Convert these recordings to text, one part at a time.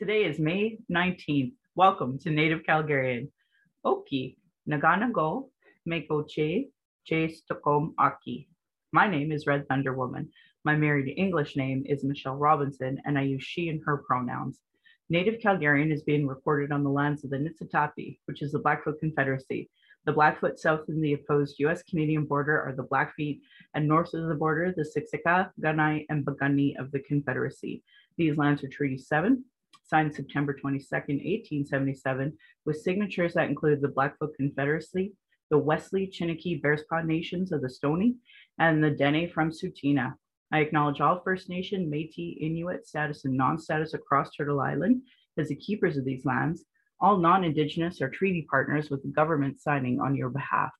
Today is May 19th. Welcome to Native Calgarian. Oki, Naganago, Mekoche, Che Stokom Aki. My name is Red Thunder Woman. My married English name is Michelle Robinson, and I use she and her pronouns. Native Calgarian is being recorded on the lands of the Nitsitapi, which is the Blackfoot Confederacy. The Blackfoot south in the opposed US Canadian border are the Blackfeet, and north of the border, the Siksika, Kainai, and Piikani of the Confederacy. These lands are Treaty 7, signed September 22, 1877, with signatures that include the Blackfoot Confederacy, the Wesley, Chiniki, Bearspaw Nations of the Stoney, and the Dene from Tsuut'ina. I acknowledge all First Nation, Métis, Inuit status and non-status across Turtle Island as the keepers of these lands. All non-Indigenous are treaty partners with the government signing on your behalf.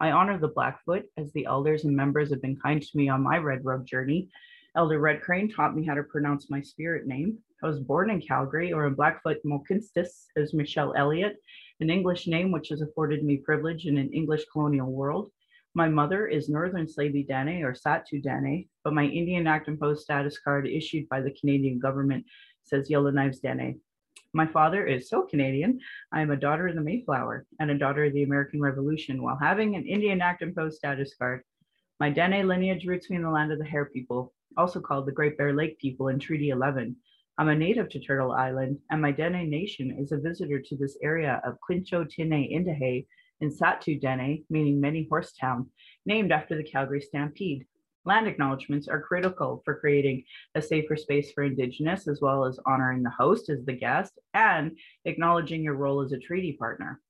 I honor the Blackfoot as the elders and members have been kind to me on my Red Road journey. Elder Red Crane taught me how to pronounce my spirit name. I was born in Calgary, or in Blackfoot Mohkinstsis as Michelle Elliott, an English name which has afforded me privilege in an English colonial world. My mother is Northern Slavey Dene or Sahtu Dene, but my Indian Act Imposed status card issued by the Canadian government says Yellowknives Dene. My father is so Canadian. I am a daughter of the Mayflower and a daughter of the American Revolution while having an Indian Act Imposed status card. My Dene lineage roots me in the land of the Hare people, also called the Great Bear Lake people in Treaty 11. I'm a native to Turtle Island, and my Dene Nation is a visitor to this area of Quincho Tine Indahe in Sahtu Dene, meaning many horse town, named after the Calgary Stampede. Land acknowledgements are critical for creating a safer space for Indigenous, as well as honoring the host as the guest and acknowledging your role as a treaty partner.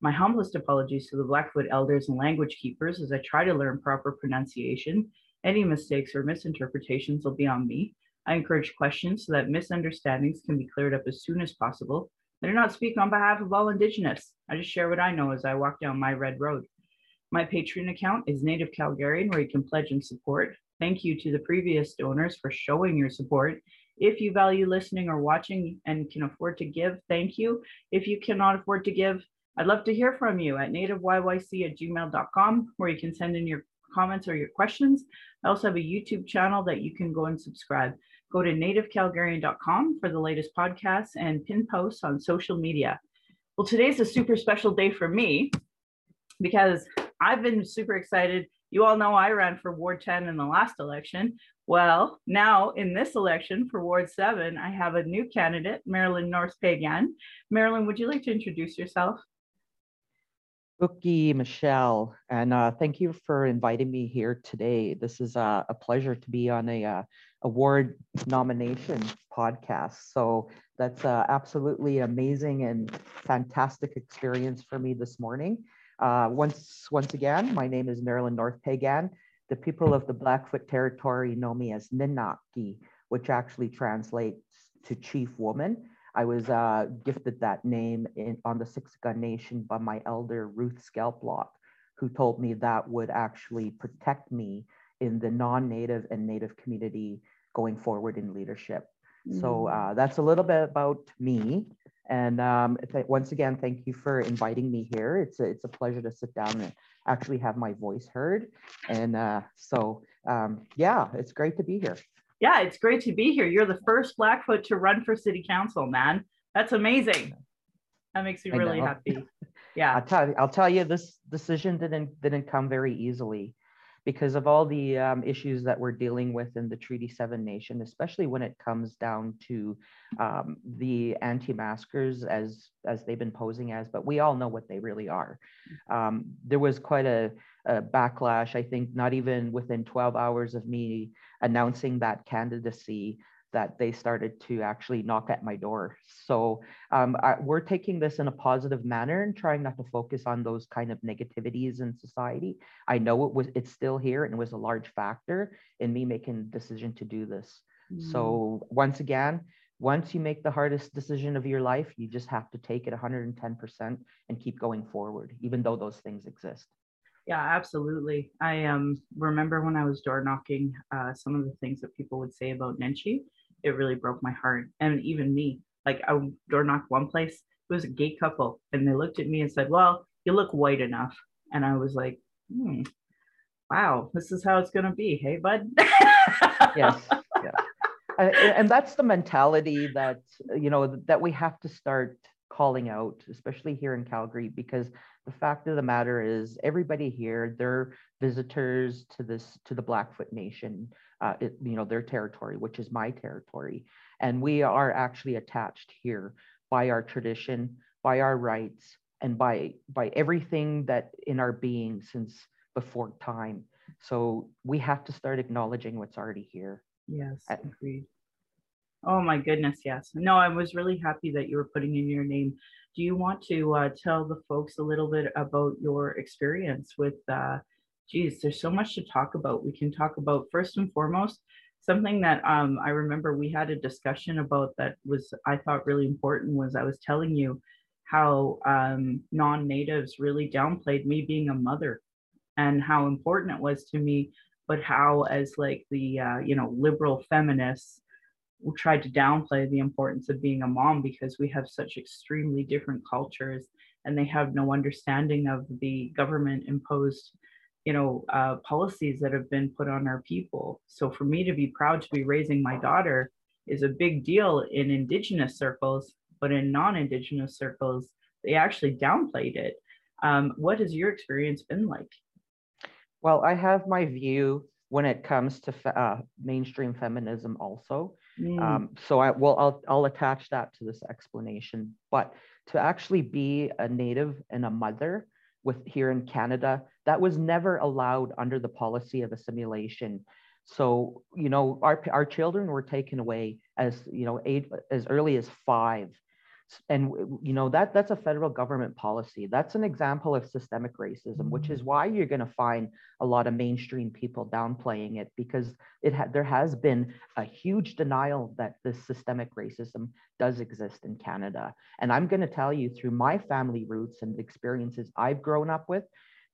My humblest apologies to the Blackfoot elders and language keepers as I try to learn proper pronunciation. Any mistakes or misinterpretations will be on me. I encourage questions so that misunderstandings can be cleared up as soon as possible. I do not speak on behalf of all Indigenous. I just share what I know as I walk down my red road. My Patreon account is Native Calgarian, where you can pledge and support. Thank you to the previous donors for showing your support. If you value listening or watching and can afford to give, thank you. If you cannot afford to give, I'd love to hear from you at nativeyyc at gmail.com, where you can send in your comments or your questions. I also have a YouTube channel that you can go and subscribe. Go to nativecalgarian.com for the latest podcasts and pin posts on social media. Well, today's a super special day for me because I've been super excited. You all know I ran for Ward 10 in the last election. Well, now in this election for Ward 7, I have a new candidate, Marilyn North Peigan. Marilyn, would you like to introduce yourself? Bookie, Michelle, and uh, thank you for inviting me here today. This is uh, a pleasure to be on a uh, award nomination podcast. So that's uh, absolutely amazing and fantastic experience for me this morning. Uh, once, once again, my name is Marilyn North Peigan. The people of the Blackfoot territory know me as Ninaki, which actually translates to chief woman. I was uh, gifted that name in, on the Siksika Nation by my elder Ruth Scalplock, who told me that would actually protect me in the non-native and native community going forward in leadership. Mm. So uh, that's a little bit about me. And um, once again, thank you for inviting me here. It's a, it's a pleasure to sit down and actually have my voice heard. And uh, so, um, yeah, it's great to be here. Yeah, it's great to be here. You're the first Blackfoot to run for city council, man. That's amazing. That makes me really happy. Yeah. I'll tell you, I'll tell you this decision didn't didn't come very easily because of all the um, issues that we're dealing with in the Treaty 7 nation, especially when it comes down to um, the anti-maskers as, as they've been posing as, but we all know what they really are. Um, there was quite a, a backlash, I think not even within 12 hours of me announcing that candidacy, that they started to actually knock at my door. So um, I, we're taking this in a positive manner and trying not to focus on those kind of negativities in society. I know it was it's still here and it was a large factor in me making the decision to do this. Mm. So once again, once you make the hardest decision of your life, you just have to take it 110% and keep going forward, even though those things exist. Yeah, absolutely. I um, remember when I was door knocking, uh, some of the things that people would say about Nenshi it really broke my heart. And even me, like I door knocked one place, it was a gay couple, and they looked at me and said, Well, you look white enough. And I was like, hmm, wow, this is how it's gonna be. Hey, bud. yes. Yeah. and, and that's the mentality that you know that we have to start calling out, especially here in Calgary, because the fact of the matter is everybody here, they're visitors to this to the Blackfoot Nation, uh, it, you know, their territory, which is my territory. And we are actually attached here by our tradition, by our rights, and by by everything that in our being since before time. So we have to start acknowledging what's already here. Yes, agreed. Oh my goodness, yes. No, I was really happy that you were putting in your name. Do you want to uh, tell the folks a little bit about your experience with, uh, geez, there's so much to talk about. We can talk about first and foremost, something that um, I remember we had a discussion about that was, I thought really important was I was telling you how um, non-natives really downplayed me being a mother and how important it was to me, but how as like the, uh, you know, liberal feminists, tried to downplay the importance of being a mom because we have such extremely different cultures and they have no understanding of the government imposed you know uh, policies that have been put on our people. So for me to be proud to be raising my daughter is a big deal in indigenous circles but in non-indigenous circles they actually downplayed it. Um, what has your experience been like? Well i have my view when it comes to uh, mainstream feminism also Mm. Um, so I will I'll I'll attach that to this explanation. But to actually be a native and a mother with here in Canada, that was never allowed under the policy of assimilation. So you know our our children were taken away as you know age, as early as five and you know that that's a federal government policy that's an example of systemic racism which is mm. why you're going to find a lot of mainstream people downplaying it because it ha- there has been a huge denial that this systemic racism does exist in canada and i'm going to tell you through my family roots and experiences i've grown up with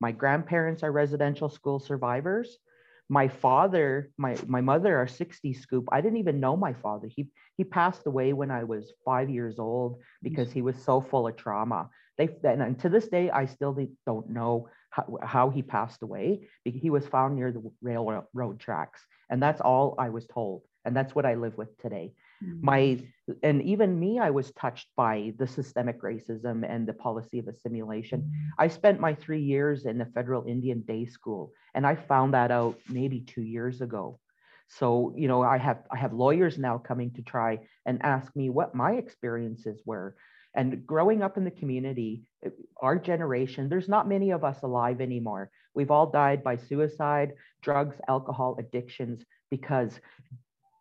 my grandparents are residential school survivors my father my my mother are 60 scoop i didn't even know my father. He he passed away when i was five years old because he was so full of trauma. They and, to this day i still don't know how, how he passed away he was found near the railroad tracks. And that's all i was told and that's what i live with today. My mm-hmm. and even me i was touched by the systemic racism and the policy of assimilation mm-hmm. i spent my three years in the federal indian day school and i found that out maybe two years ago. So you know i have i have lawyers now coming to try and ask me what my experiences were. And growing up in the community our generation there's not many of us alive anymore. We've all died by suicide drugs alcohol addictions because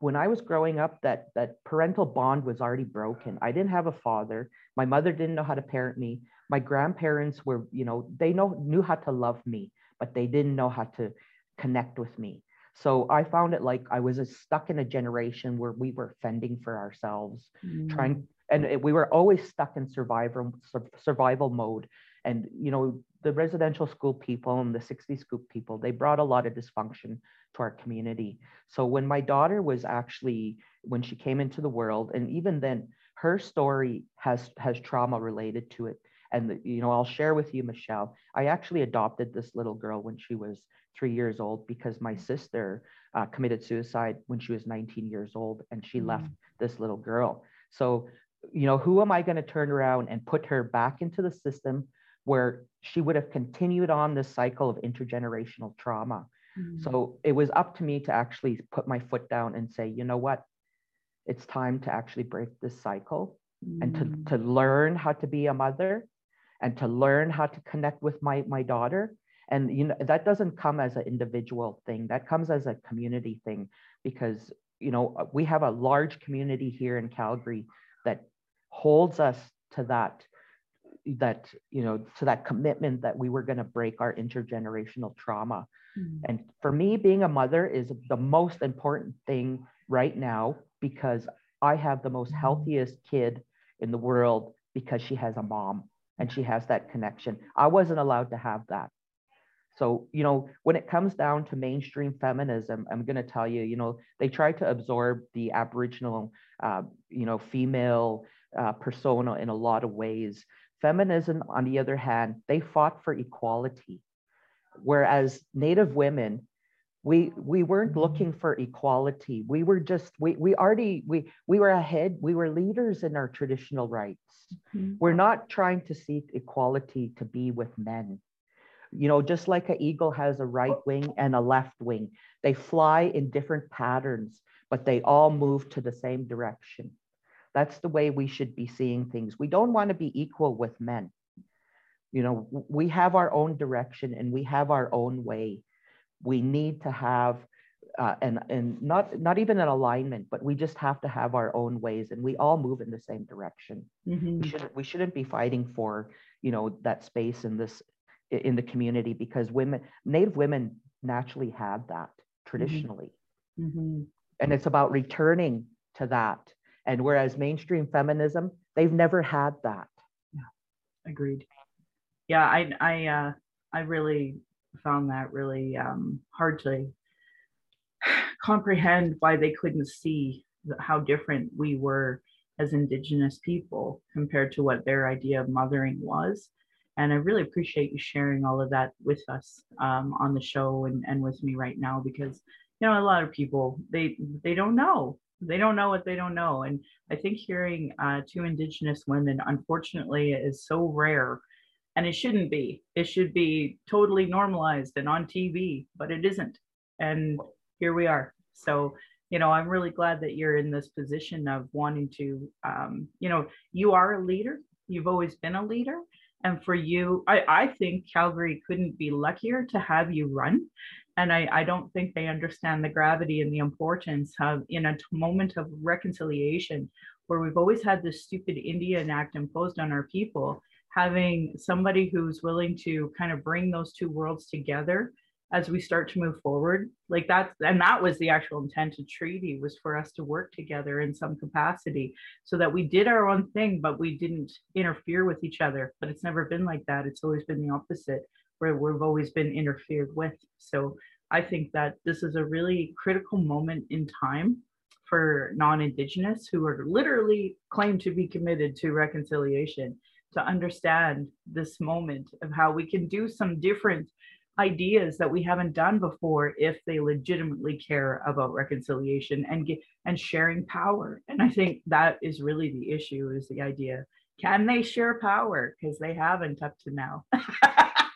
when I was growing up, that that parental bond was already broken. I didn't have a father. My mother didn't know how to parent me. My grandparents were, you know, they know knew how to love me, but they didn't know how to connect with me. So I found it like I was stuck in a generation where we were fending for ourselves, mm. trying, and we were always stuck in survival survival mode. And you know, the residential school people and the 60 scoop people, they brought a lot of dysfunction to our community. So when my daughter was actually, when she came into the world, and even then, her story has has trauma related to it. And you know, I'll share with you, Michelle. I actually adopted this little girl when she was three years old because my sister uh, committed suicide when she was 19 years old, and she mm. left this little girl. So, you know, who am I going to turn around and put her back into the system where she would have continued on this cycle of intergenerational trauma? Mm-hmm. So it was up to me to actually put my foot down and say, you know what? It's time to actually break this cycle mm-hmm. and to, mm. to learn how to be a mother and to learn how to connect with my, my daughter. And you know that doesn't come as an individual thing. That comes as a community thing because you know we have a large community here in Calgary that holds us to that that you know to that commitment that we were going to break our intergenerational trauma Mm. And for me, being a mother is the most important thing right now because I have the most mm. healthiest kid in the world because she has a mom and she has that connection. I wasn't allowed to have that. So, you know, when it comes down to mainstream feminism, I'm going to tell you, you know, they try to absorb the Aboriginal, uh, you know, female uh, persona in a lot of ways. Feminism, on the other hand, they fought for equality. Whereas Native women, we we weren't Mm-hmm. looking for equality we were just we we already we we were ahead we were leaders in our traditional rights Mhm. we're not trying to seek equality to be with men you know just like an eagle has a right wing and a left wing they fly in different patterns but they all move to the same direction that's the way we should be seeing things. We don't want to be equal with men. You know we have our own direction and we have our own way. We need to have uh, and and not not even an alignment but we just have to have our own ways and we all move in the same direction. Mhm. we shouldn't we shouldn't be fighting for you know that space in this in the community because women native women naturally had that traditionally. Mhm. and it's about returning to that and whereas mainstream feminism they've never had that Agreed. Yeah, I I uh I really found that really um hard to comprehend why they couldn't see how different we were as indigenous people compared to what their idea of mothering was. And I really appreciate you sharing all of that with us um, on the show and, and with me right now because you know a lot of people they they don't know they don't know what they don't know and I think hearing uh, two Indigenous women, unfortunately, is so rare, and it shouldn't be. It should be totally normalized and on TV, but it isn't. And here we are. So, you know, I'm really glad that you're in this position of wanting to, um, you know, you are a leader. You've always been a leader. And for you, I, I think Calgary couldn't be luckier to have you run and I, I don't think they understand the gravity and the importance of in a moment of reconciliation where we've always had this stupid Indian Act imposed on our people, having somebody who's willing to kind of bring those two worlds together as we start to move forward. Like that and that was the actual intent of treaty was for us to work together in some capacity so that we did our own thing but we didn't interfere with each other. But it's never been like that. It's always been the opposite where we've always been interfered with. So I think that this is a really critical moment in time for non-Indigenous who are literally claim to be committed to reconciliation to understand this moment of how we can do some different ideas that we haven't done before if they legitimately care about reconciliation and get and sharing power. And i think that is really the issue is the idea can they share power? Because they haven't up to now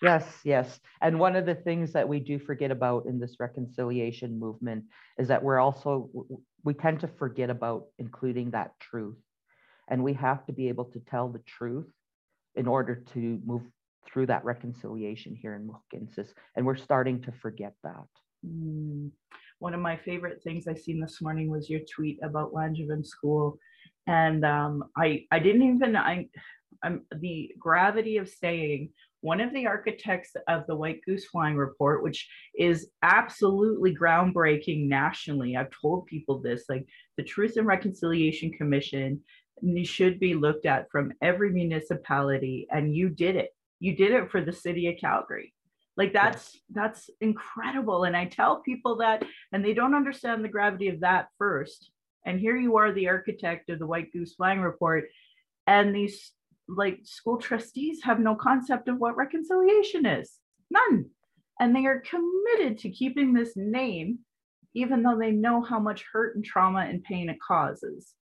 Yes, yes. And one of the things that we do forget about in this reconciliation movement is that we're also, we tend to forget about including that truth. And we have to be able to tell the truth in order to move through that reconciliation here in Mohkinstsis. And we're starting to forget that. Mm. One of my favorite things I seen this morning was your tweet about Langevin School, and um, I I didn't even I I'm the gravity of saying one of the architects of the White Goose Flying Report, which is absolutely groundbreaking nationally. I've told people this, like the Truth and Reconciliation Commission should be looked at from every municipality, and you did it. You did it for the city of Calgary like that's that's incredible and i tell people that and they don't understand the gravity of that first and here you are the architect of the white goose flying report and these like school trustees have no concept of what reconciliation is none and they are committed to keeping this name even though they know how much hurt and trauma and pain it causes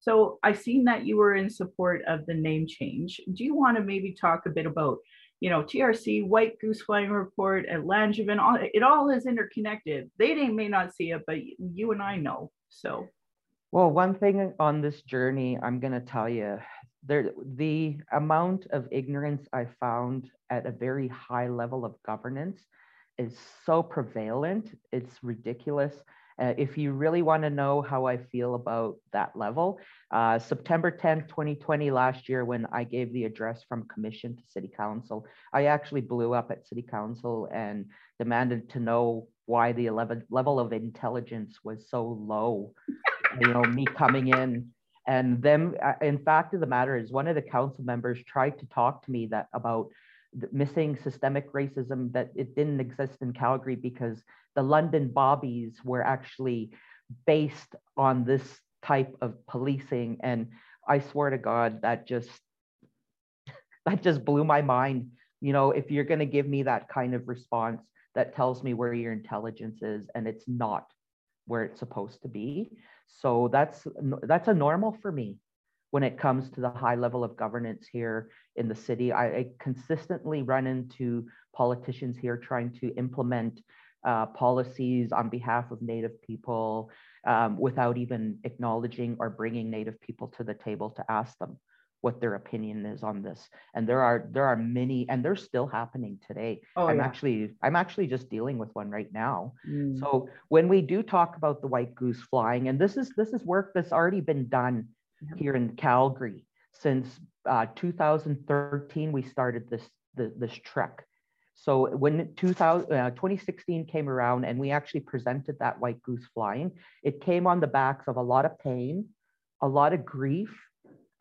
so i seen that you were in support of the name change do you want to maybe talk a bit about you know, TRC, White Goose Flying Report, and Langevin, all, it all is interconnected. They may- may not see it, but you and I know. So, Well, one thing on this journey, I'm going to tell you, there the amount of ignorance I found at a very high level of governance is so prevalent. It's ridiculous. Uh, if you really want to know how I feel about that level, uh, September 10th, 2020, last year, when I gave the address from commission to city council, I actually blew up at city council and demanded to know why the 11 level of intelligence was so low you know, me coming in and them, uh, in fact of the matter is one of the council members tried to talk to me that about missing systemic racism, that it didn't exist in Calgary because the London Bobbies were actually based on this type of policing. And I swear to God, that just, that just blew my mind. You know, if you're going to give me that kind of response, that tells me where your intelligence is and it's not where it's supposed to be. So that's that's a normal for me when it comes to the high level of governance here in the city. I, I consistently run into politicians here trying to implement uh, policies on behalf of Native people um, without even acknowledging or bringing Native people to the table to ask them what their opinion is on this. And there are there are many, and they're still happening today. Oh, I'm yeah. actually I'm actually just dealing with one right now. Mm. So when we do talk about the white goose flying, and this is this is work that's already been done here in Calgary since uh, 2013. We started this the, this trek so when 2000, uh, 2016 came around and we actually presented that white goose flying, it came on the backs of a lot of pain, a lot of grief,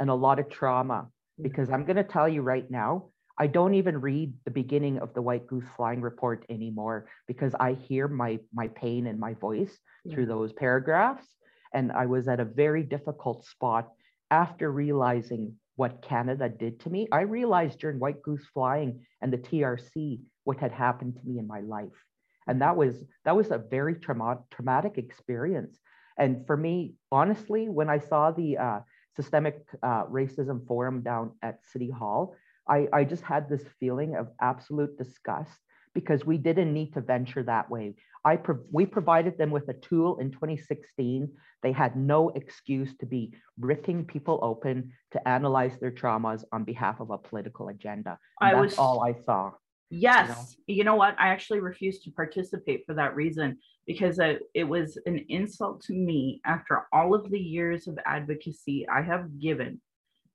and a lot of trauma. Mm. Because I'm going to tell you right now, I don't even read the beginning of the white goose flying report anymore because I hear my my pain and my voice yeah. through those paragraphs. And I was at a very difficult spot after realizing what Canada did to me. I realized during White Goose Flying and the TRC what had happened to me in my life. And that was that was a very trauma, traumatic experience. And for me, honestly, when I saw the uh, systemic uh, racism forum down at City Hall, I, I just had this feeling of absolute disgust because we didn't need to venture that way. I pro- we provided them with a tool in 2016. They had no excuse to be ripping people open to analyze their traumas on behalf of a political agenda. And I that's was all I saw. Yes, you know? you know? what? I actually refused to participate for that reason because it, it was an insult to me after all of the years of advocacy I have given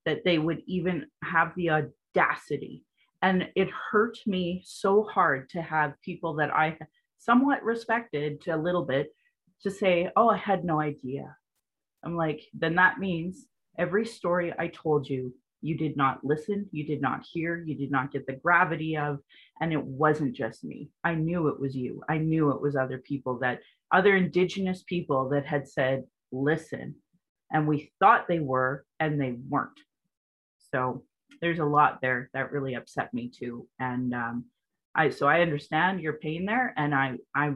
that they would even have the audacity and it hurt me so hard to have people that I somewhat respected to a little bit to say, Oh, I had no idea. I'm like, then that means every story I told you, you did not listen, you did not hear, you did not get the gravity of, and it wasn't just me. I knew it was you. I knew it was other people that, other Indigenous people that had said, listen. And we thought they were, and they weren't. So there's a lot there that really upset me too. And um, I so I understand your pain there, and I I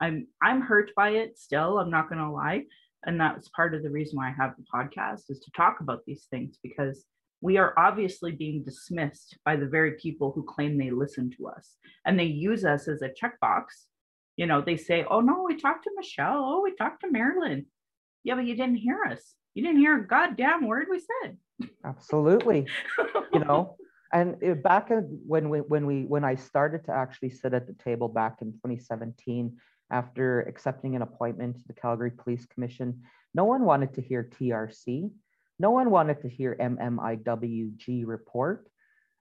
I'm I'm hurt by it still. I'm not gonna lie, and that's part of the reason why I have the podcast is to talk about these things because we are obviously being dismissed by the very people who claim they listen to us and they use us as a checkbox. You know, they say, "Oh no, we talked to Michelle. Oh, we talked to Marilyn." Yeah, but you didn't hear us. You didn't hear a goddamn word we said. Absolutely. you know, and back in, when we when we when I started to actually sit at the table back in 2017 after accepting an appointment to the Calgary Police Commission, no one wanted to hear TRC. No one wanted to hear MMIWG report.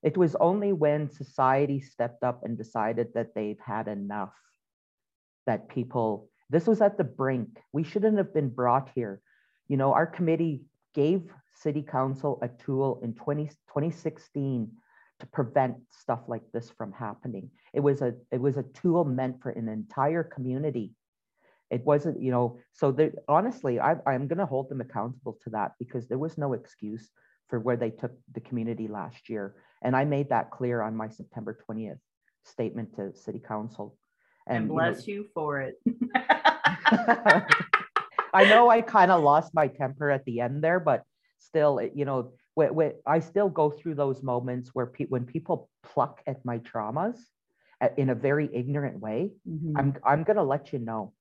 It was only when society stepped up and decided that they've had enough that people, this was at the brink. We shouldn't have been brought here. You know, our committee gave city council a tool in 20, 2016 to prevent stuff like this from happening. It was a it was a tool meant for an entire community. It wasn't, you know, so there, honestly, I, I'm going to hold them accountable to that because there was no excuse for where they took the community last year. And I made that clear on my September 20th statement to city council. And, and bless you, know, you for it. I know I kind of lost my temper at the end there, but still, you know, when, when I still go through those moments where pe- when people pluck at my traumas in a very ignorant way, mm-hmm. I'm I'm gonna let you know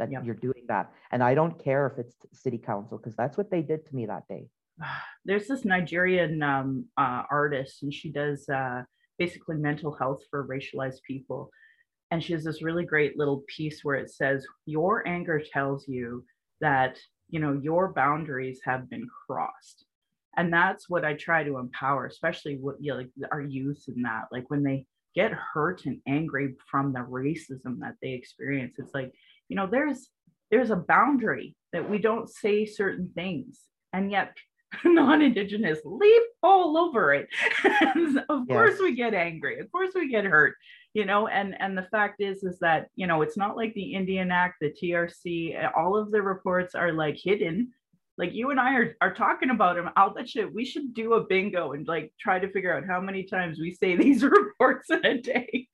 that you're doing that, and I don't care if it's city council because that's what they did to me that day. There's this Nigerian um, uh, artist, and she does uh, basically mental health for racialized people. And she has this really great little piece where it says, Your anger tells you that you know your boundaries have been crossed and that's what i try to empower especially what you know, like our youth and that like when they get hurt and angry from the racism that they experience it's like you know there's there's a boundary that we don't say certain things and yet non-indigenous leap all over it. Of yes. course we get angry of course we get hurt you know and and the fact is is that you know it's not like the indian act the trc eh, all of the reports are like hidden. Like you and i are, are talking about them i'll bet you we should do a bingo and like try to figure out how many times we say these reports in a day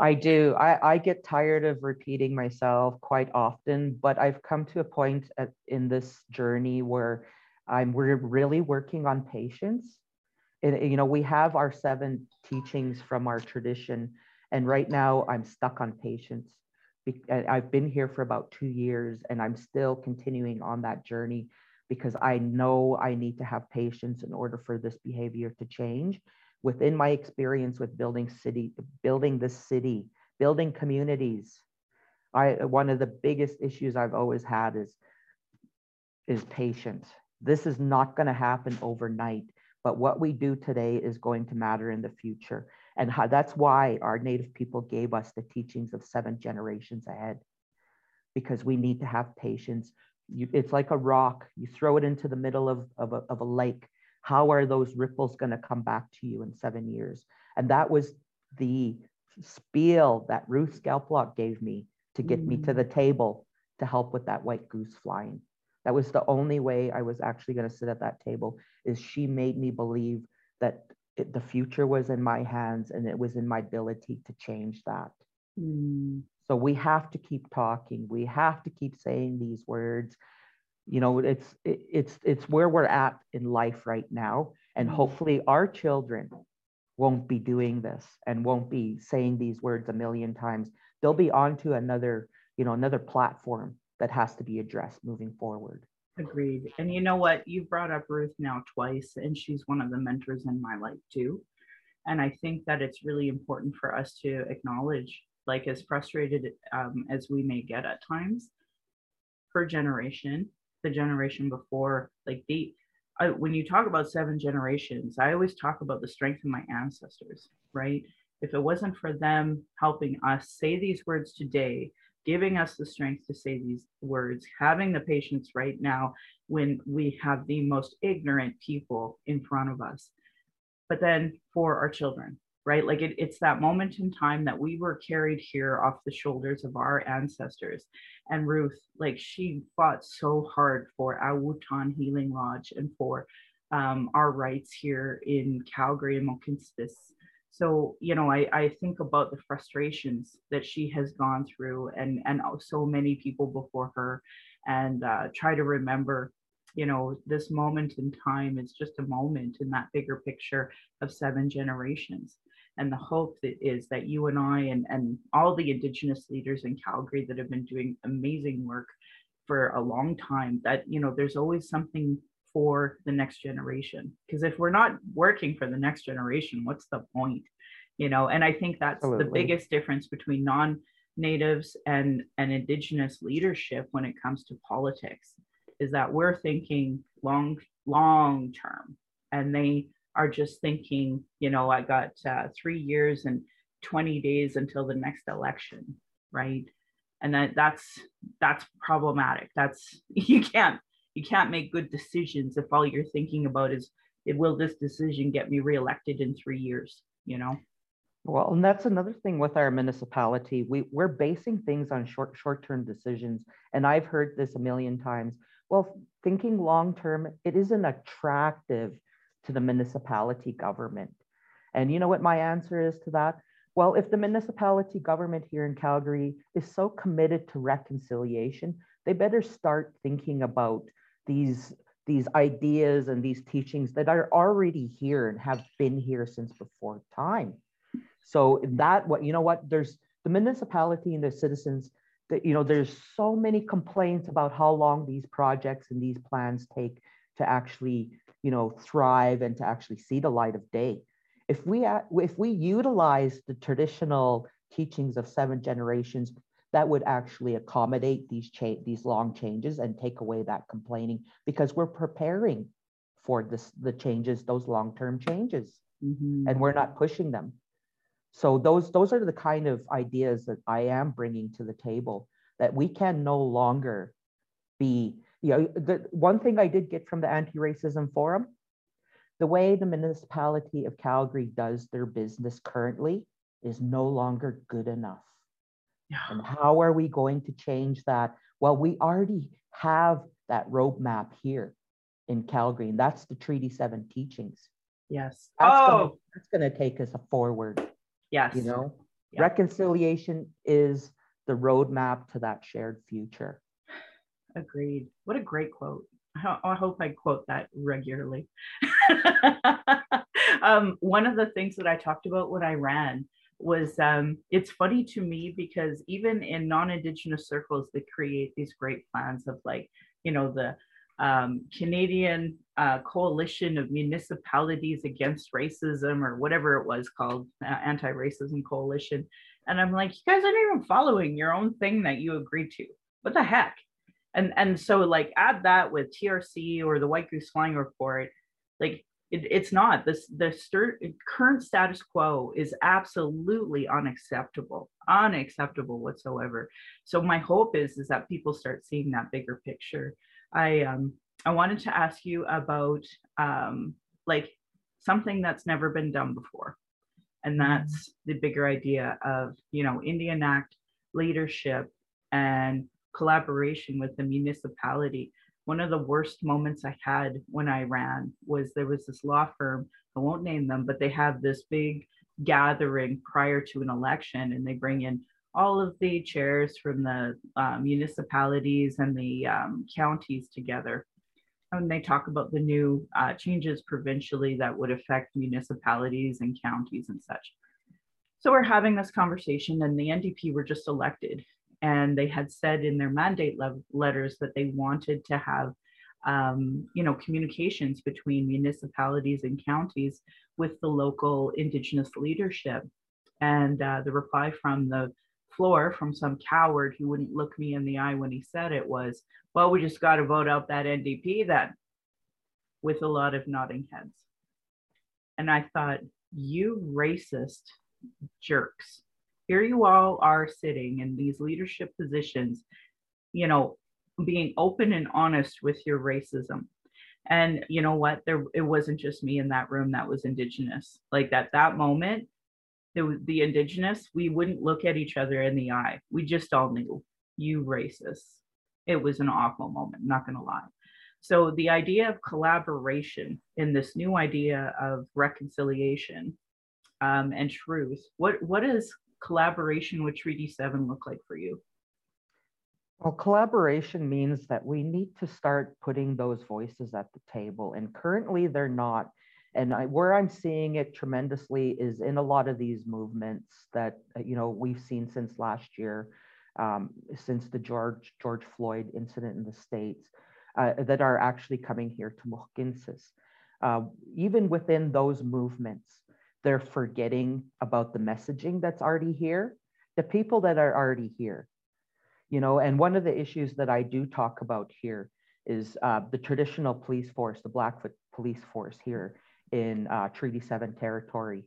I do. I, I get tired of repeating myself quite often, but I've come to a point at, in this journey where I'm we're really working on patience. And, you know, we have our seven teachings from our tradition, and right now I'm stuck on patience. I've been here for about two years, and I'm still continuing on that journey because I know I need to have patience in order for this behavior to change within my experience with building city, building the city, building communities, I one of the biggest issues I've always had is is patience. This is not going to happen overnight, but what we do today is going to matter in the future. And how, that's why our native people gave us the teachings of seven generations ahead, because we need to have patience. You, it's like a rock. You throw it into the middle of, of, a, of a lake how are those ripples going to come back to you in seven years? And that was the spiel that Ruth Scalplock gave me to get mm. me to the mm. table to help with that white goose flying. That was the only way I was actually going to sit at that table is she made me believe that it, the future was in my hands and it was in my ability to change that. Mm. So we have to keep talking. We have to keep saying these words you know it's it, it's it's where we're at in life right now and mm-hmm. hopefully our children won't be doing this and won't be saying these words a million times. They'll be onto another you know another platform that has to be addressed moving forward. Agreed. And you know what? You brought up ruth now twice and she's one of the mentors in my life too. And i think that it's really important for us to acknowledge like as frustrated um, as we may get at times her generation the generation before like the I, when you talk about seven generations i always talk about the strength of my ancestors right? If it wasn't for them helping us say these words today giving us the strength to say these words having the patience right now when we have the most ignorant people in front of us but then for our children right? Like it, it's that moment in time that we were carried here off the shoulders of our ancestors. And Ruth, like she fought so hard for Awo Taan Healing Lodge and for um, our rights here in Calgary and Mohkinstsis. So, you know, I, I think about the frustrations that she has gone through and, and so many people before her and uh, try to remember you know this moment in time is just a moment in that bigger picture of seven generations and the hope that is that you and I and, and all the Indigenous leaders in Calgary that have been doing amazing work for a long time, that, you know, there's always something for the next generation. Because if we're not working for the next generation, what's the point? You know, and I think that's Absolutely. the biggest difference between non natives and, and indigenous leadership when it comes to politics is that we're thinking long, long term and they are just thinking, you know, I got uh, three years and 20 days until the next election, right? And that that's that's problematic. That's you can't you can't make good decisions if all you're thinking about is will this decision get me reelected in three years, you know? Well, and that's another thing with our municipality. We, we're basing things on short short-term decisions. And I've heard this a million times. Well, thinking long-term, it isn't attractive to the municipality government. And you know what my answer is to that? Well, if the municipality government here in Calgary is so committed to reconciliation, they better start thinking about these, these ideas and these teachings that are already here and have been here since before time. So that what you know what there's the municipality and the citizens that you know there's so many complaints about how long these projects and these plans take to actually you know, thrive and to actually see the light of day. If we, if we utilize the traditional teachings of seven generations, that would actually accommodate these cha- these long changes and take away that complaining because we're preparing for this the changes, those long-term changes, mm-hmm. and we're not pushing them. So those those are the kind of ideas that I am bringing to the table that we can no longer be you know, the one thing I did get from the anti-racism forum, the way the municipality of Calgary does their business currently is no longer good enough. Yeah. And how are we going to change that? Well, we already have that roadmap here in Calgary, and that's the Treaty 7 teachings. Yes. That's oh, gonna, that's going to take us forward. Yes. You know, Yeah. Reconciliation is the roadmap to that shared future. Agreed. What a great quote. I hope I quote that regularly. um, one of the things that I talked about when I ran was um, it's funny to me because even in non-indigenous circles they create these great plans of like you know the um, canadian uh, coalition of municipalities against racism or whatever it was called uh, anti-racism coalition and i'm like you guys aren't even following your own thing that you agreed to what the heck and and so like add that with trc or the white goose flying report like it, it's not. This the stir, current status quo is absolutely unacceptable unacceptable whatsoever. So my hope is is that people start seeing that bigger picture. I um i wanted to ask you about um like something that's never been done before. And mm-hmm. that's the bigger idea of you know indian act leadership and collaboration with the municipality one of the worst moments I had when I ran was there was this law firm, I won't name them, but they have this big gathering prior to an election and they bring in all of the chairs from the uh, municipalities and the um, counties together. And they talk about the new uh, changes provincially that would affect municipalities and counties and such. So we're having this conversation, and the NDP were just elected and they had said in their mandate le- letters that they wanted to have um, you know communications between municipalities and counties with the local indigenous leadership. And uh, the reply from the floor from some coward who wouldn't look me in the eye when he said it was well we just got to vote out that ndp then with a lot of nodding heads. And i thought you racist jerks here you all are sitting in these leadership positions, you know, being open and honest with your racism. And you know what? There it wasn't just me in that room that was indigenous. Like at that moment, was the indigenous, we wouldn't look at each other in the eye. We just all knew you racist. It was an awful moment, not gonna lie. So the idea of collaboration in this new idea of reconciliation um, and truth, what what is collaboration with Treaty 7 look like for you? Well, collaboration means that we need to start putting those voices at the table, and currently they're not. And I, where I'm seeing it tremendously is in a lot of these movements that uh, you know we've seen since last year, um, since the George George Floyd incident in the states, uh, that are actually coming here to Mohkinstsis. Uh, even within those movements, they're forgetting about the messaging that's already here, the people that are already here. You know, and one of the issues that I do talk about here is uh, the traditional police force, the Blackfoot police force here in uh, Treaty 7 territory.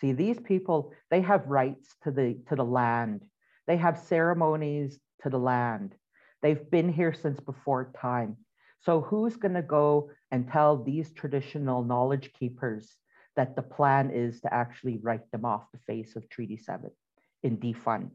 See, these people, they have rights to the, to the land. They have ceremonies to the land. They've been here since before time. So who's going to go and tell these traditional knowledge keepers that the plan is to actually write them off the face of Treaty 7 in defund.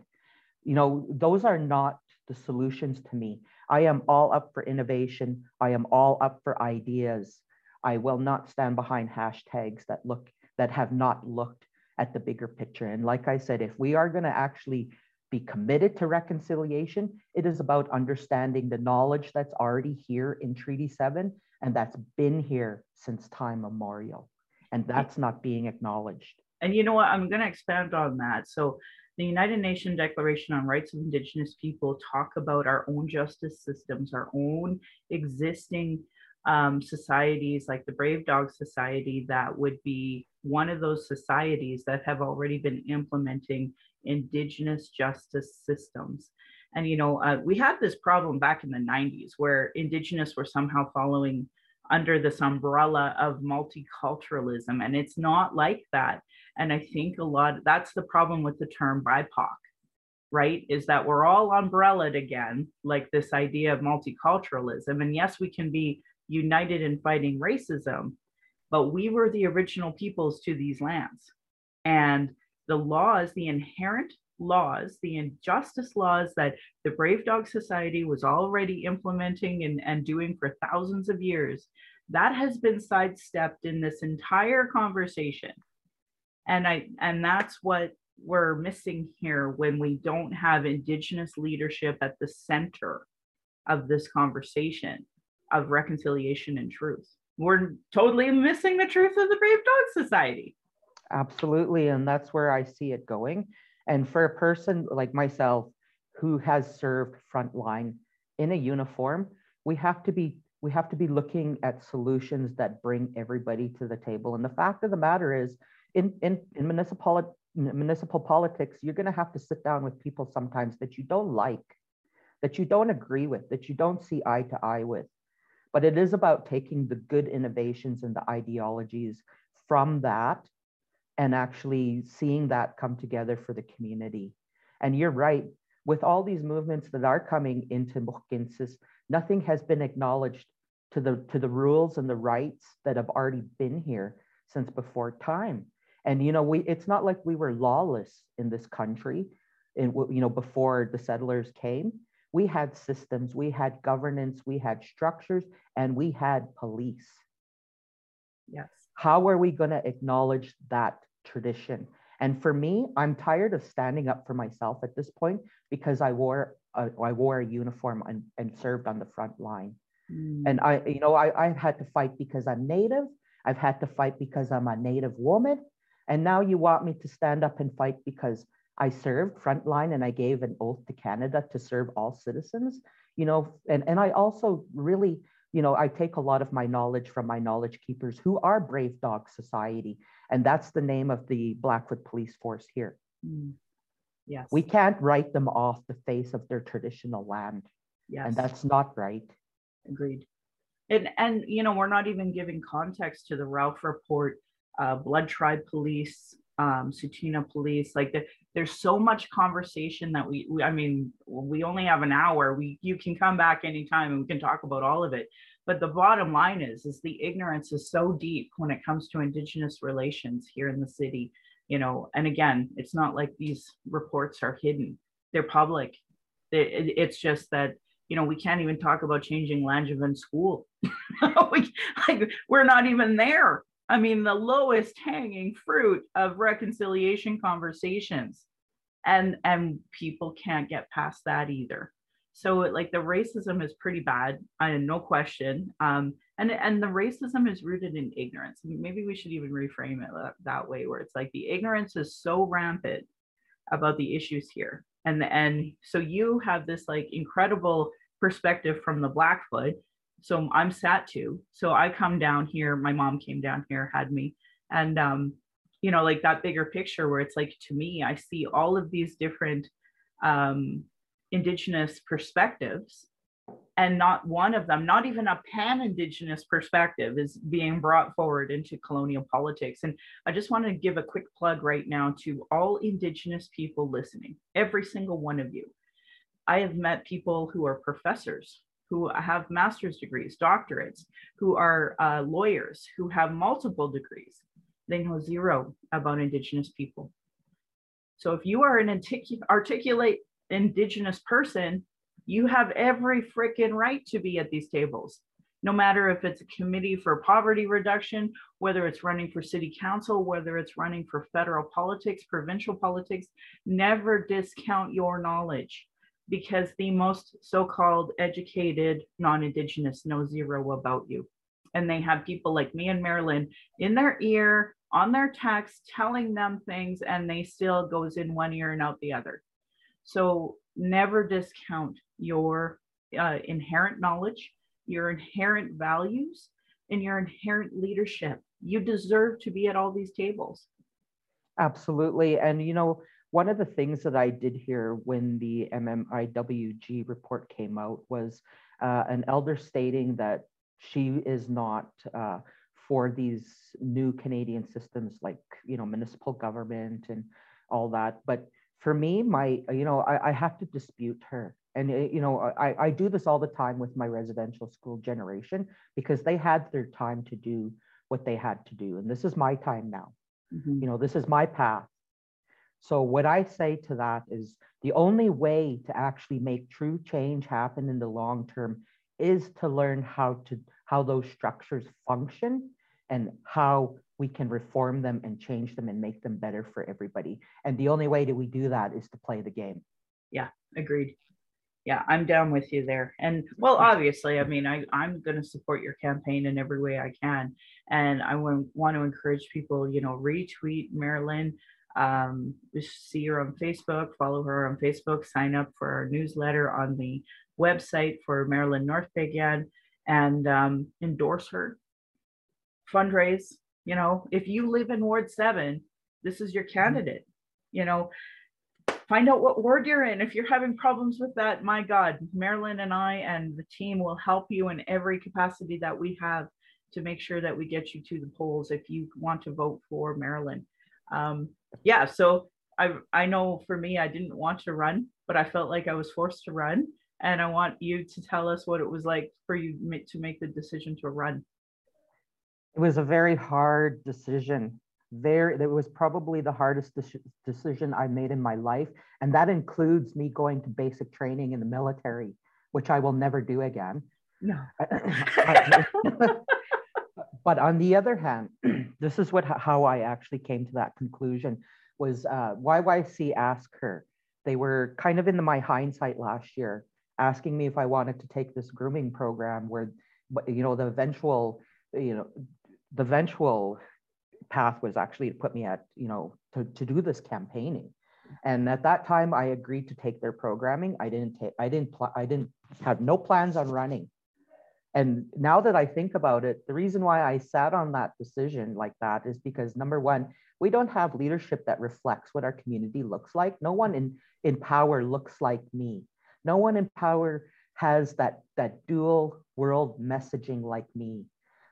You know, those are not the solutions to me. I am all up for innovation. I am all up for ideas. I will not stand behind hashtags that look that have not looked at the bigger picture. And like I said, if we are going to actually be committed to reconciliation, it is about understanding the knowledge that's already here in Treaty 7 and that's been here since time memorial and that's not being acknowledged. And you know what? I'm going to expand on that. So, the United Nations Declaration on Rights of Indigenous People talk about our own justice systems, our own existing um, societies like the Brave Dog Society that would be one of those societies that have already been implementing Indigenous justice systems. And you know, uh, we had this problem back in the 90s where Indigenous were somehow following under this umbrella of multiculturalism. And it's not like that. And I think a lot that's the problem with the term BIPOC, right? Is that we're all umbrellaed again, like this idea of multiculturalism. And yes, we can be united in fighting racism, but we were the original peoples to these lands. And the laws, the inherent laws, the injustice laws that the Brave Dog Society was already implementing and, and doing for thousands of years, that has been sidestepped in this entire conversation. And I and that's what we're missing here when we don't have indigenous leadership at the center of this conversation of reconciliation and truth. We're totally missing the truth of the Brave Dog Society. Absolutely. And that's where I see it going. And for a person like myself who has served frontline in a uniform, we have to be we have to be looking at solutions that bring everybody to the table. And the fact of the matter is, in, in, in municipal, municipal politics, you're going to have to sit down with people sometimes that you don't like, that you don't agree with, that you don't see eye to eye with. But it is about taking the good innovations and the ideologies from that and actually seeing that come together for the community. And you're right, with all these movements that are coming into Mohkinstsis, nothing has been acknowledged to the to the rules and the rights that have already been here since before time. And you know, we it's not like we were lawless in this country, in you know before the settlers came. We had systems, we had governance, we had structures, and we had police. Yes. How are we going to acknowledge that tradition? And for me, I'm tired of standing up for myself at this point because I wore a, I wore a uniform and, and served on the front line. Mm. And I, you know, I, I've had to fight because I'm Native. I've had to fight because I'm a Native woman. And now you want me to stand up and fight because I served frontline and I gave an oath to Canada to serve all citizens, you know, and, and I also really, you know, I take a lot of my knowledge from my knowledge keepers who are Brave Dog Society. And that's the name of the Blackfoot Police Force here. Mm. Yes. We can't write them off the face of their traditional land. Yes. And that's not right. Agreed. And and you know, we're not even giving context to the Ralph report, uh, Blood Tribe Police, um, Tsuut'ina Police. Like the, there's so much conversation that we, we, I mean, we only have an hour. We you can come back anytime and we can talk about all of it. But the bottom line is, is the ignorance is so deep when it comes to Indigenous relations here in the city you know and again it's not like these reports are hidden they're public it, it's just that you know we can't even talk about changing Langevin school we, like we're not even there i mean the lowest hanging fruit of reconciliation conversations. And and people can't get past that either. So it, like the racism is pretty bad I no question. Um and and the racism is rooted in ignorance. Maybe we should even reframe it that, that way where it's like the ignorance is so rampant about the issues here. And and so you have this like incredible perspective from the blackfoot so i'm Sahtu so i come down here my mom came down here had me and um you know like that bigger picture where it's like to me i see all of these different um indigenous perspectives and not one of them, not even a pan Indigenous perspective, is being brought forward into colonial politics. And I just want to give a quick plug right now to all Indigenous people listening, every single one of you. I have met people who are professors, who have master's degrees, doctorates, who are uh, lawyers, who have multiple degrees. They know zero about Indigenous people. So if you are an articulate Indigenous person, you have every freaking right to be at these tables no matter if it's a committee for poverty reduction, whether it's running for city council, whether it's running for federal politics, provincial politics, never discount your knowledge because the most so called educated non Indigenous know zero about you. And they have people like me and Marilyn in their ear, on their text, telling them things, and they still goes in one ear and out the other. So never discount your uh, inherent knowledge, your inherent values, and your inherent leadership. You deserve to be at all these tables. Absolutely. And, you know, one of the things that I did hear when the MMIWG report came out was uh, an elder stating that she is not uh, for these new Canadian systems like, you know, municipal government and all that. But for me, my, you know, I, I have to dispute her. And, eh, you know, I, I do this all the time with my residential school generation because they had their time to do what they had to do. And this is my time now. Mm-hmm. You know, this is my path. So what I say to that is the only way to actually make true change happen in the long term is to learn how to how those structures function and how we can reform them and change them and make them better for everybody. And the only way that we do that is to play the game. Yeah, agreed. Yeah, I'm down with you there. And well, obviously, I mean, I, I'm going to support your campaign in every way I can. And I want, want to encourage people, you know, retweet Marilyn, um, see her on Facebook, follow her on Facebook, sign up for our newsletter on the website for Maryland Marilyn North Peigan and um, endorse her, fundraise. You know, if you live in Ward 7, this is your candidate. You know, find out what ward you're in. If you're having problems with that, my God, Marilyn and I and the team will help you in every capacity that we have to make sure that we get you to the polls if you want to vote for Marilyn. Um, yeah, so I I know for me, I didn't want to run, but I felt like I was forced to run, and I want you to tell us what it was like for you to make the decision to run. It was a very hard decision. There, it was probably the hardest de- decision I made in my life, and that includes me going to basic training in the military, which I will never do again. No. but on the other hand, this is what how I actually came to that conclusion was uh, YYC Ask Her. They were kind of in the, my hindsight last year, asking me if I wanted to take this grooming program where, you know, the eventual, you know, the eventual path was actually to put me at, you know, to, to do this campaigning. And at that time, I agreed to take their programming. I didn't take, I didn't, pl- I didn't have no plans on running. And now that I think about it, the reason why I sat on that decision like that is because number one, we don't have leadership that reflects what our community looks like. No one in, in power looks like me. No one in power has that, that dual world messaging like me.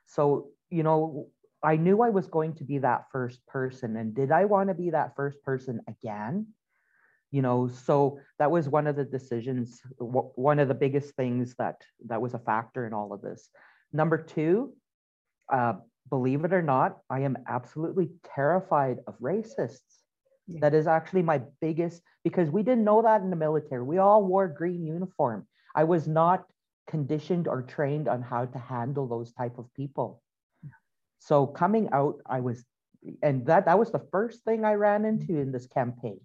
So, you know, I knew I was going to be that first person. And did I want to be that first person again? You know so that was one of the decisions one of the biggest things that that was a factor in all of this. Number two uh, believe it or not i am absolutely terrified of racists. Yeah. that is actually my biggest because we didn't know that in the military. We all wore green uniform. I was not conditioned or trained on how to handle those type of people. Yeah. so coming out i was and that that was the first thing i ran into in this campaign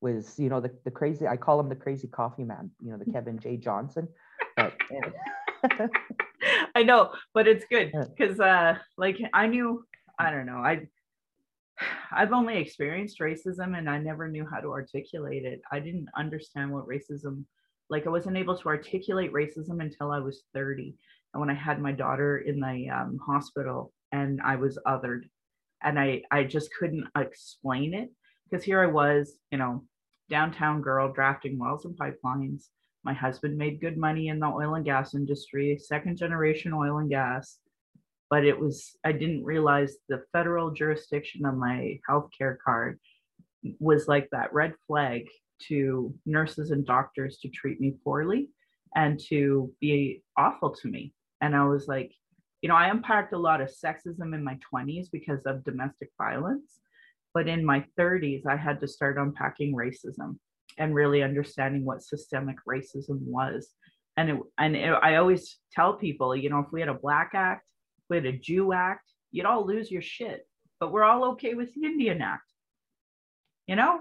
was you know the, the crazy i call him the crazy coffee man you know the kevin j. Johnson. But, i know but it's good because uh like i knew i don't know i i've only experienced racism and i never knew how to articulate it. I didn't understand what racism like i wasn't able to articulate racism until i was 30 and when i had my daughter in the um, hospital and i was othered and i i just couldn't explain it because here I was, you know, downtown girl drafting wells and pipelines. My husband made good money in the oil and gas industry, second generation oil and gas. But it was, I didn't realize the federal jurisdiction of my healthcare card was like that red flag to nurses and doctors to treat me poorly and to be awful to me. And I was like, you know, I unpacked a lot of sexism in my 20s because of domestic violence. But in my 30s, I had to start unpacking racism and really understanding what systemic racism was. And it, and it, I always tell people, you know, if we had a black act, we had a Jew act, you'd all lose your shit. But we're all okay with the Indian Act. You know,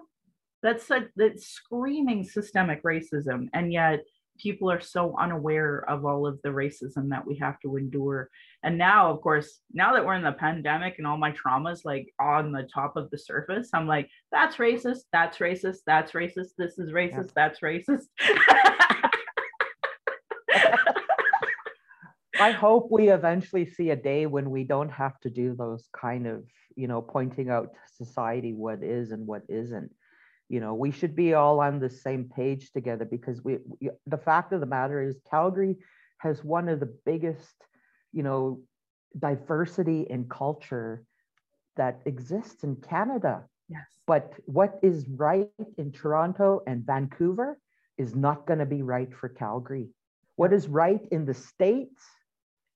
that's a, that's screaming systemic racism, and yet people are so unaware of all of the racism that we have to endure. And now, of course, now that we're in the pandemic and all my traumas like on the top of the surface, I'm like, that's racist, that's racist, that's racist, this is racist, that's racist. I hope we eventually see a day when we don't have to do those kind of, you know, pointing out to society what is and what isn't you know we should be all on the same page together because we, we, the fact of the matter is calgary has one of the biggest you know diversity in culture that exists in canada. Yes. But what is right in toronto and vancouver is not going to be right for calgary. What is right in the states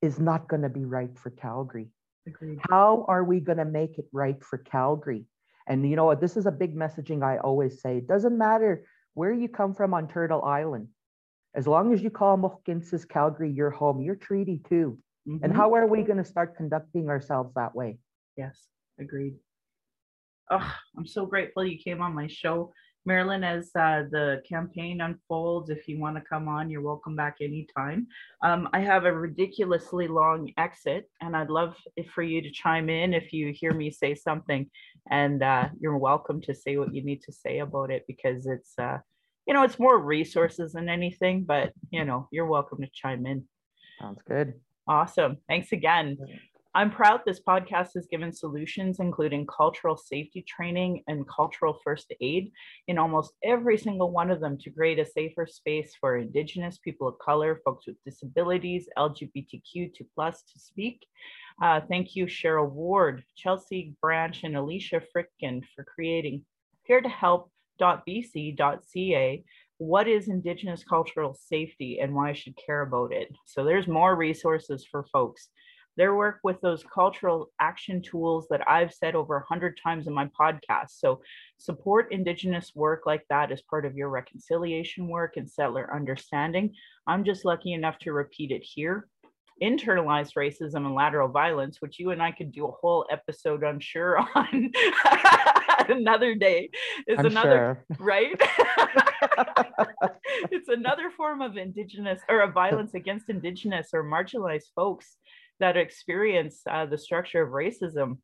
is not going to be right for calgary. Agreed. how are we going to make it right for calgary and you know what? This is a big messaging I always say. It doesn't matter where you come from on Turtle Island. As long as you call Mohkinstsis Calgary your home, you're treaty too. Mm-hmm. And how are we going to start conducting ourselves that way? Yes, agreed. Oh, I'm so grateful you came on my show. Marilyn, as uh, the campaign unfolds, if you want to come on, you're welcome back anytime. Um, I have a ridiculously long exit, and I'd love if, for you to chime in if you hear me say something. And uh, you're welcome to say what you need to say about it because it's, uh, you know, it's more resources than anything, but, you know, you're welcome to chime in. Sounds good. Awesome. Thanks again. I'm proud this podcast has given solutions, including cultural safety training and cultural first aid, in almost every single one of them to create a safer space for Indigenous people of color, folks with disabilities, LGBTQ2 plus to speak. Uh, thank you, Cheryl Ward, Chelsea Branch, and Alicia Fridkin for creating here to help.bc.ca what is Indigenous cultural safety and why I should care about it. So there's more resources for folks their work with those cultural action tools that I've said over a hundred times in my podcast. So support Indigenous work like that as part of your reconciliation work and settler understanding. I'm just lucky enough to repeat it here. Internalized racism and lateral violence, which you and I could do a whole episode, I'm sure, on another day, is I'm another sure. right. it's another form of indigenous or of violence against indigenous or marginalized folks that experience uh, the structure of racism.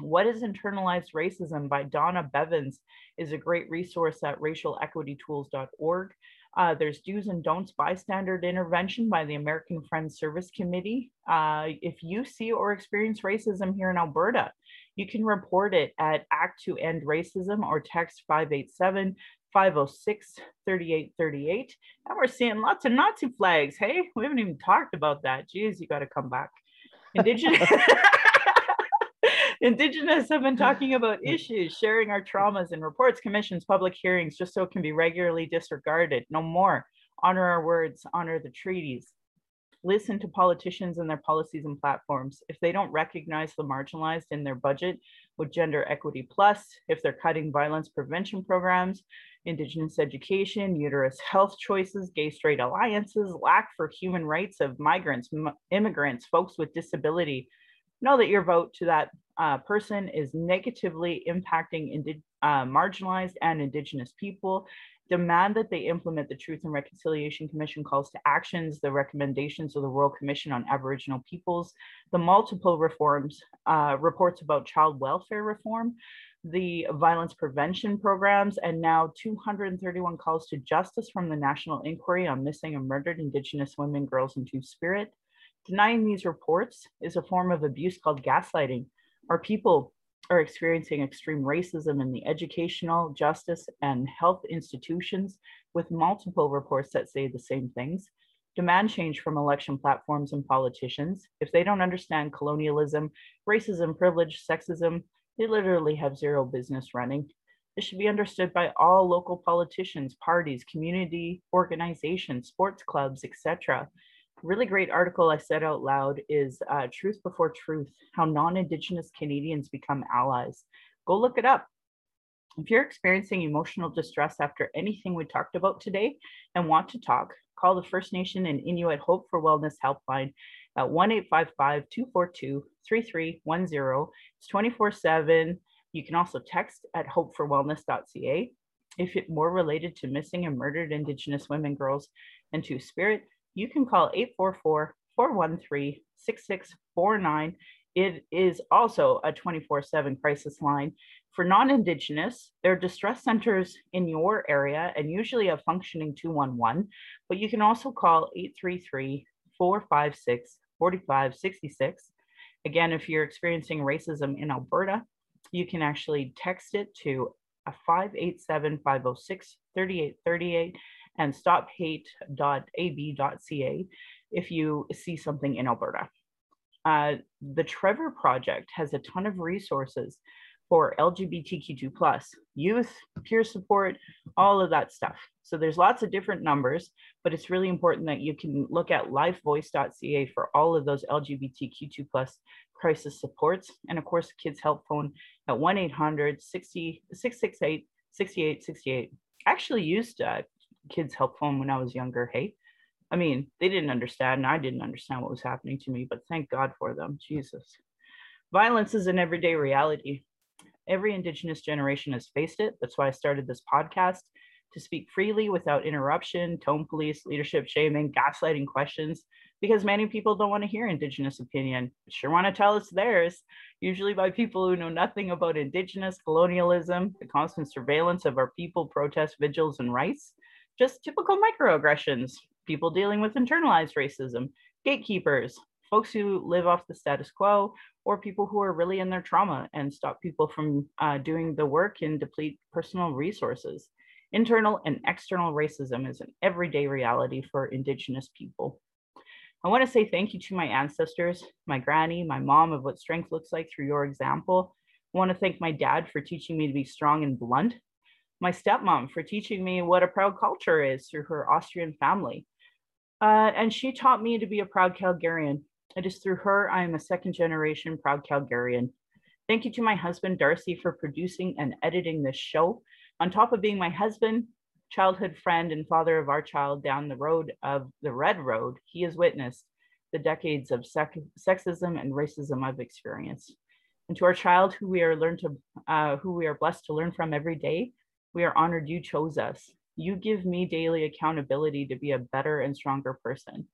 What is Internalized Racism by Donna Bivens is a great resource at racialequitytools.org. Uh, there's do's and don'ts bystander intervention by the American Friends Service Committee. Uh, if you see or experience racism here in Alberta, you can report it at Act to End Racism or text 587 506 3838. And we're seeing lots of Nazi flags. Hey, we haven't even talked about that. Geez, you got to come back. Indigenous. Indigenous have been talking about issues, sharing our traumas and reports, commissions, public hearings, just so it can be regularly disregarded. No more. Honor our words, honor the treaties. Listen to politicians and their policies and platforms. If they don't recognize the marginalized in their budget with Gender Equity Plus, if they're cutting violence prevention programs, Indigenous education, uterus health choices, gay straight alliances, lack for human rights of migrants, immigrants, folks with disability, know that your vote to that uh, person is negatively impacting uh, marginalized and Indigenous people. Demand that they implement the Truth and Reconciliation Commission calls to actions, the recommendations of the Royal Commission on Aboriginal Peoples, the multiple reforms, uh, reports about child welfare reform, the violence prevention programs, and now 231 calls to justice from the National Inquiry on Missing and Murdered Indigenous Women, Girls, and Two Spirit. Denying these reports is a form of abuse called gaslighting. Our people are experiencing extreme racism in the educational, justice, and health institutions, with multiple reports that say the same things. Demand change from election platforms and politicians. If they don't understand colonialism, racism, privilege, sexism, they literally have zero business running. This should be understood by all local politicians, parties, community organizations, sports clubs, etc. Really great article I said out loud is uh, Truth Before Truth How Non Indigenous Canadians Become Allies. Go look it up. If you're experiencing emotional distress after anything we talked about today and want to talk, call the First Nation and Inuit Hope for Wellness Helpline at 1 855 242 3310. It's 24 7. You can also text at hopeforwellness.ca. If it's more related to missing and murdered Indigenous women, girls, and Two Spirit, you can call 844 413 6649. It is also a 24 7 crisis line. For non Indigenous, there are distress centers in your area and usually a functioning 211, but you can also call 833 456 4566. Again, if you're experiencing racism in Alberta, you can actually text it to a 587 506 3838 and stophate.ab.ca if you see something in Alberta. Uh, the Trevor Project has a ton of resources for LGBTQ2 plus youth, peer support, all of that stuff. So there's lots of different numbers, but it's really important that you can look at lifevoice.ca for all of those LGBTQ2 plus crisis supports. And of course, Kids Help Phone at 1-800-668-6868. I actually used uh, Kids Help Phone when I was younger, hey? I mean, they didn't understand and I didn't understand what was happening to me, but thank God for them, Jesus Violence is an everyday reality. Every Indigenous generation has faced it. That's why I started this podcast to speak freely without interruption, tone police, leadership shaming, gaslighting questions, because many people don't want to hear Indigenous opinion, sure want to tell us theirs, usually by people who know nothing about Indigenous colonialism, the constant surveillance of our people, protest vigils, and rights, just typical microaggressions, people dealing with internalized racism, gatekeepers, folks who live off the status quo, or people who are really in their trauma and stop people from uh, doing the work and deplete personal resources. Internal and external racism is an everyday reality for Indigenous people. I want to say thank you to my ancestors, my granny, my mom, of what strength looks like through your example. I want to thank my dad for teaching me to be strong and blunt, my stepmom for teaching me what a proud culture is through her Austrian family. Uh, and she taught me to be a proud Calgarian. It is through her I am a second generation proud Calgarian. Thank you to my husband, Darcy, for producing and editing this show. On top of being my husband, childhood friend and father of our child down the road of the red road, he has witnessed the decades of sexism and racism I've experienced. And to our child, who we are learned to, uh, who we are blessed to learn from every day, we are honored you chose us. You give me daily accountability to be a better and stronger person.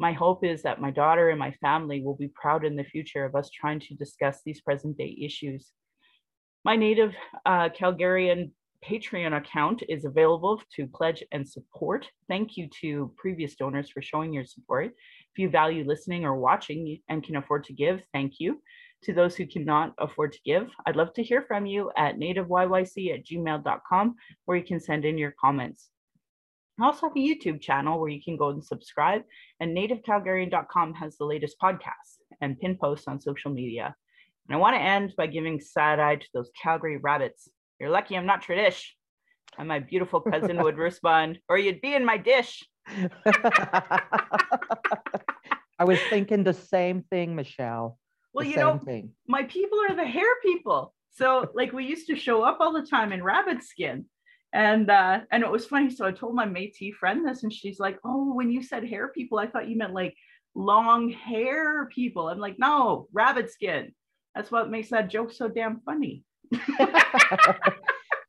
My hope is that my daughter and my family will be proud in the future of us trying to discuss these present day issues. My native uh, Calgarian Patreon account is available to pledge and support. Thank you to previous donors for showing your support. If you value listening or watching and can afford to give, thank you. To those who cannot afford to give, I'd love to hear from you at nativeyyc at gmail.com where you can send in your comments. I also have a YouTube channel where you can go and subscribe, and nativecalgarian.com has the latest podcasts and pin posts on social media. And I want to end by giving side eye to those Calgary rabbits you're lucky I'm not Tradish. And my beautiful cousin would respond, or you'd be in my dish. I was thinking the same thing, Michelle. Well, the you know, thing. my people are the hare people. So like we used to show up all the time in rabbit skin. And uh, and it was funny. So I told my Métis friend this, and she's like, "Oh, when you said hair people, I thought you meant like long hair people." I'm like, "No, rabbit skin. That's what makes that joke so damn funny."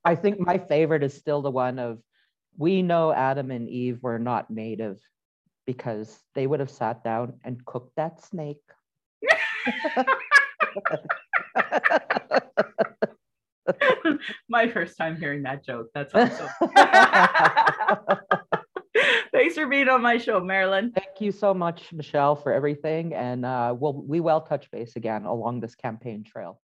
I think my favorite is still the one of we know Adam and Eve were not native because they would have sat down and cooked that snake. my first time hearing that joke. That's awesome. Thanks for being on my show, Marilyn. Thank you so much, Michelle, for everything. And uh, we'll, we will touch base again along this campaign trail.